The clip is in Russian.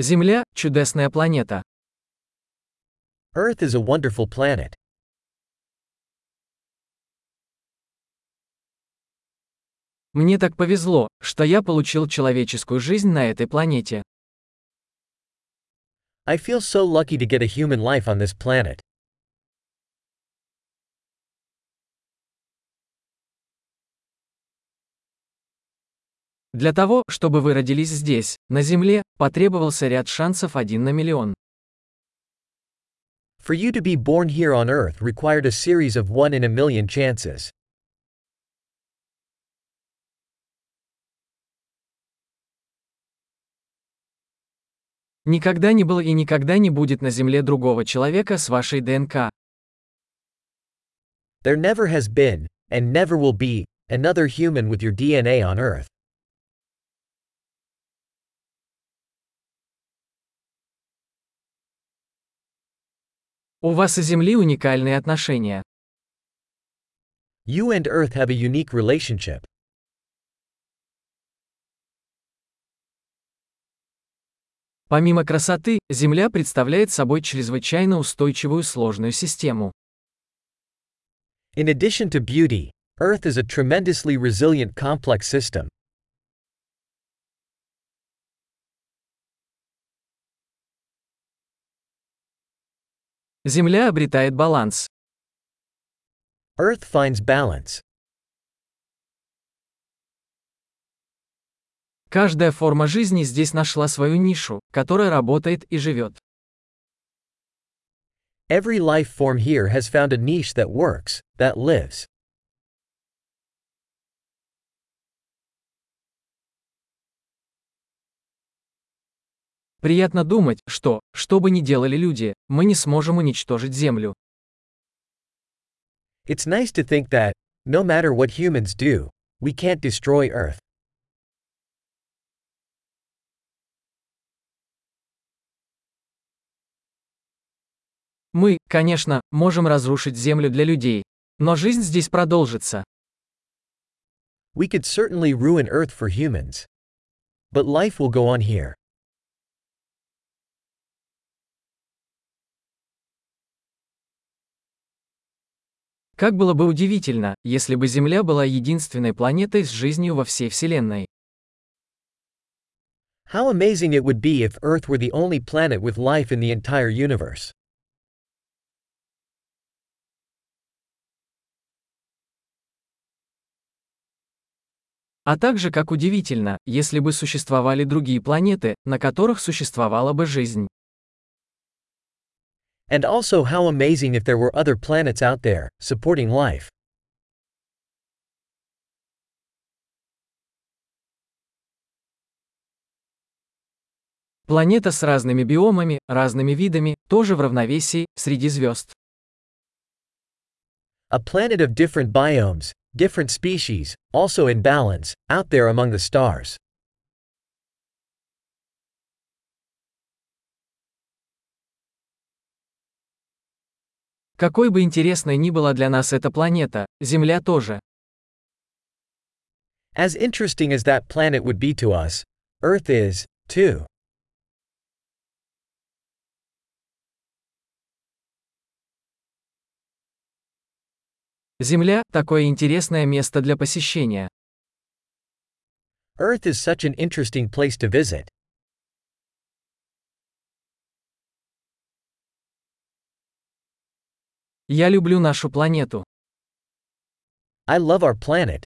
Земля – чудесная планета. Earth is a wonderful planet. Мне так повезло, что я получил человеческую жизнь на этой планете. I feel so lucky to get a human life on this planet. Для того, чтобы вы родились здесь, на Земле, потребовался ряд шансов один на миллион. For you to be born here on Earth required a series of one in a million chances. Никогда не было и никогда не будет на Земле другого человека с вашей ДНК. There never has been, and never will be, another human with your DNA on Earth. У вас и Земли уникальные отношения. You and Earth have a unique relationship. Помимо красоты, Земля представляет собой чрезвычайно устойчивую сложную систему. In addition to beauty, Earth is a tremendously resilient complex system. Земля обретает баланс. Earth finds balance. Каждая форма жизни здесь нашла свою нишу, которая работает и живет. Every life form here has found a niche that works, that lives. Приятно думать, что, что бы ни делали люди, мы не сможем уничтожить Землю. It's nice to think that, no matter what humans do, we can't destroy Earth. Мы, конечно, можем разрушить Землю для людей. Но жизнь здесь продолжится. We could certainly ruin Earth for humans. But life will go on here. Как было бы удивительно, если бы Земля была единственной планетой с жизнью во всей Вселенной. How amazing it would be if Earth were the only planet with life in the entire universe. А также как удивительно, если бы существовали другие планеты, на которых существовала бы жизнь. And also how amazing if there were other planets out there, supporting life. Планета с разными биомами, разными видами, тоже в равновесии, среди звезд. A planet of different biomes, different species, also in balance, out there among the stars. Какой бы интересной ни была для нас эта планета, Земля тоже. As interesting as that planet would be to us, Earth is, too. Земля – такое интересное место для посещения. Earth is such an interesting place to visit. Я люблю нашу планету. I love our planet.